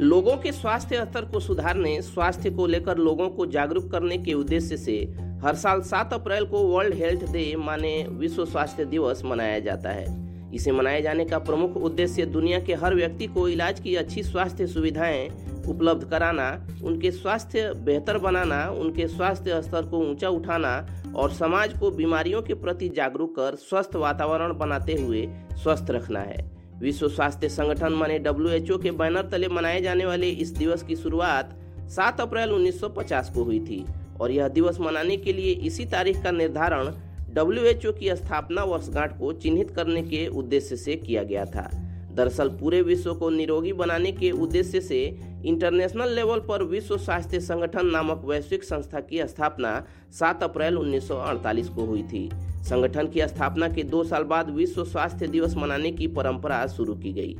लोगों के स्वास्थ्य स्तर को सुधारने, स्वास्थ्य को लेकर लोगों को जागरूक करने के उद्देश्य से हर साल 7 अप्रैल को वर्ल्ड हेल्थ डे माने विश्व स्वास्थ्य दिवस मनाया जाता है। इसे मनाए जाने का प्रमुख उद्देश्य दुनिया के हर व्यक्ति को इलाज की अच्छी स्वास्थ्य सुविधाएँ उपलब्ध कराना, उनके स्वास्थ्य बेहतर बनाना, उनके स्वास्थ्य स्तर को ऊँचा उठाना और समाज को बीमारियों के प्रति जागरूक कर स्वस्थ वातावरण बनाते हुए स्वस्थ रखना है। विश्व स्वास्थ्य संगठन माने डब्ल्यू के बैनर तले मनाए जाने वाले इस दिवस की शुरुआत 7 अप्रैल 1950 को हुई थी और यह दिवस मनाने के लिए इसी तारीख का निर्धारण डब्ल्यू की स्थापना वर्षगांठ को चिन्हित करने के उद्देश्य से किया गया था। दरअसल पूरे विश्व को निरोगी बनाने के उद्देश्य से इंटरनेशनल लेवल पर विश्व स्वास्थ्य संगठन नामक वैश्विक संस्था की स्थापना 7 अप्रैल 1948 को हुई थी। संगठन की स्थापना के दो साल बाद विश्व स्वास्थ्य दिवस मनाने की परंपरा शुरू की गई।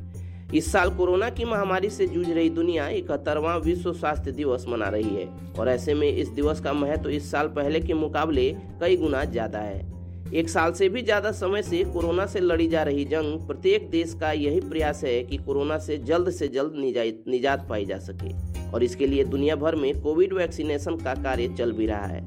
इस साल कोरोना की महामारी से जूझ रही दुनिया इकहत्तरवा विश्व स्वास्थ्य दिवस मना रही है, और ऐसे में इस दिवस का महत्व तो इस साल पहले के मुकाबले कई गुना ज़्यादा है। एक साल से भी ज़्यादा समय से कोरोना से लड़ी जा रही जंग प्रत्येक देश का यही प्रयास है कि कोरोना से जल्द से जल्द निजात पाई जा सके। और इसके लिए दुनिया भर में कोविड वैक्सीनेशन का कार्य चल भी रहा है।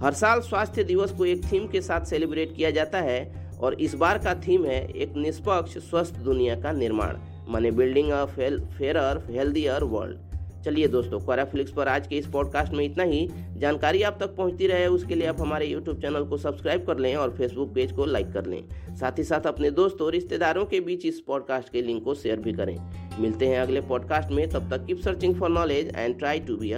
हर साल स्वास्थ्य दिवस को एक थीम के साथ सेलिब्रेट किया जाता है और इस बार का थीम है एक निष्पक्ष, स्वस्थ दुनिया का निर्माण, माने building a fairer healthier world चलिए दोस्तों क्वाराफ्लिक्स पर आज के इस पॉडकास्ट में इतना ही। जानकारी आप तक पहुँचती रहे, उसके लिए आप हमारे यूट्यूब चैनल को सब्सक्राइब कर लें और फेसबुक पेज को लाइक कर लें। साथ ही साथ अपने दोस्तों और रिश्तेदारों के बीच इस पॉडकास्ट के लिंक को शेयर भी करें। मिलते हैं अगले पॉडकास्ट में, तब तक keep searching for knowledge and try to be